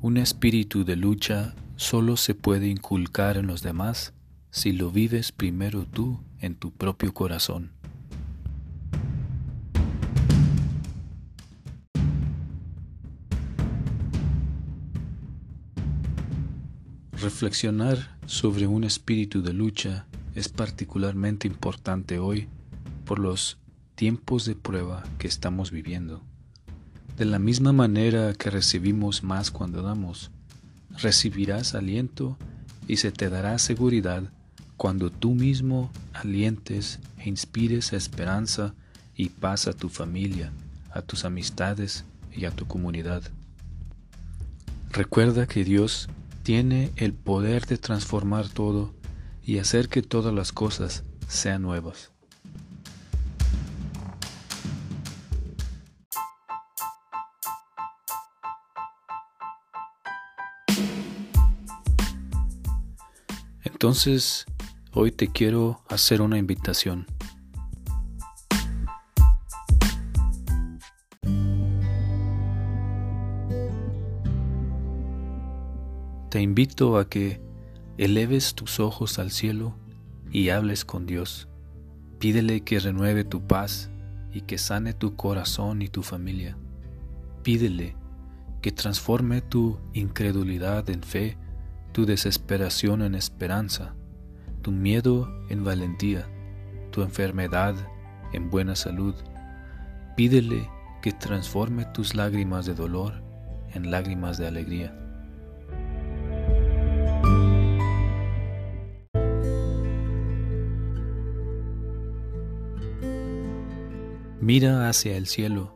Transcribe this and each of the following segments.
Un espíritu de lucha solo se puede inculcar en los demás si lo vives primero tú en tu propio corazón. Reflexionar sobre un espíritu de lucha es particularmente importante hoy por los tiempos de prueba que estamos viviendo. De la misma manera que recibimos más cuando damos, recibirás aliento y se te dará seguridad cuando tú mismo alientes e inspires esperanza y paz a tu familia, a tus amistades y a tu comunidad. Recuerda que Dios tiene el poder de transformar todo y hacer que todas las cosas sean nuevas. Entonces, hoy te quiero hacer una invitación. Te invito a que eleves tus ojos al cielo y hables con Dios. Pídele que renueve tu paz y que sane tu corazón y tu familia. Pídele que transforme tu incredulidad en fe, tu desesperación en esperanza, tu miedo en valentía, tu enfermedad en buena salud. Pídele que transforme tus lágrimas de dolor en lágrimas de alegría. Mira hacia el cielo,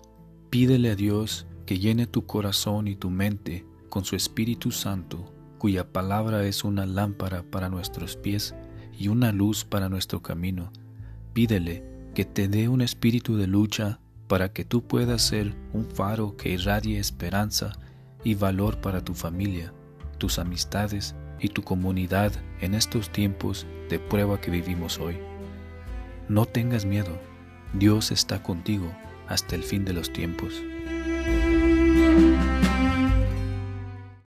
pídele a Dios que llene tu corazón y tu mente con su Espíritu Santo, cuya palabra es una lámpara para nuestros pies y una luz para nuestro camino. Pídele que te dé un espíritu de lucha para que tú puedas ser un faro que irradie esperanza y valor para tu familia, tus amistades y tu comunidad en estos tiempos de prueba que vivimos hoy. No tengas miedo Dios está contigo hasta el fin de los tiempos.